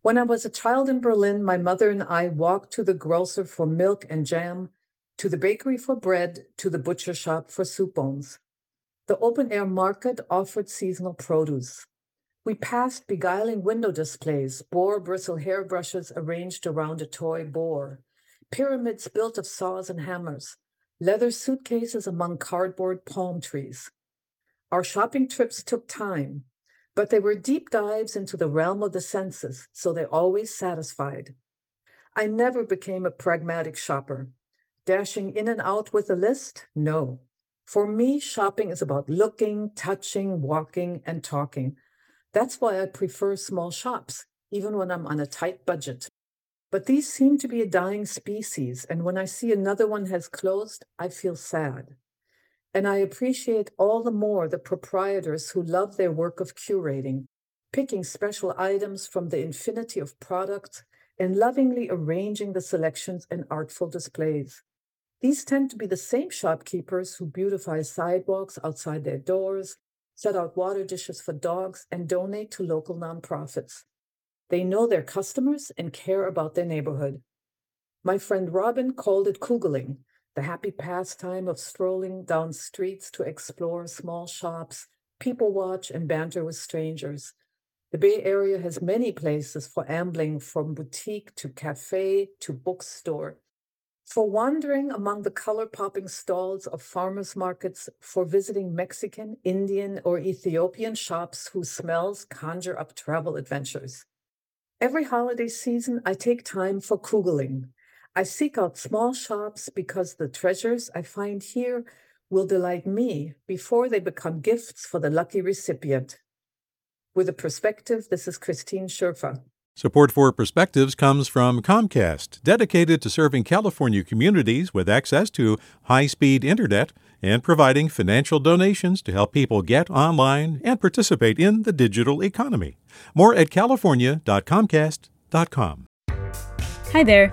When I was a child in Berlin, my mother and I walked to the grocer for milk and jam, to the bakery for bread, to the butcher shop for soup bones. The open air market offered seasonal produce. We passed beguiling window displays, boar bristle hairbrushes arranged around a toy boar, pyramids built of saws and hammers, leather suitcases among cardboard palm trees. Our shopping trips took time, but they were deep dives into the realm of the senses, so they always satisfied. I never became a pragmatic shopper. Dashing in and out with a list? No. For me, shopping is about looking, touching, walking, and talking. That's why I prefer small shops, even when I'm on a tight budget. But these seem to be a dying species, and when I see another one has closed, I feel sad. And I appreciate all the more the proprietors who love their work of curating, picking special items from the infinity of products and lovingly arranging the selections in artful displays. These tend to be the same shopkeepers who beautify sidewalks outside their doors, set out water dishes for dogs, and donate to local nonprofits. They know their customers and care about their neighborhood. My friend Robin called it Kugeling, the happy pastime of strolling down streets to explore small shops, people watch, and banter with strangers. The Bay Area has many places for ambling from boutique to cafe to bookstore. For wandering among the color popping stalls of farmers markets, for visiting Mexican, Indian, or Ethiopian shops whose smells conjure up travel adventures. Every holiday season, I take time for Kugeling, I seek out small shops because the treasures I find here will delight me before they become gifts for the lucky recipient. With a perspective, this is Christine Schoefer. Support for Perspectives comes from Comcast, dedicated to serving California communities with access to high speed internet and providing financial donations to help people get online and participate in the digital economy. More at california.comcast.com. Hi there,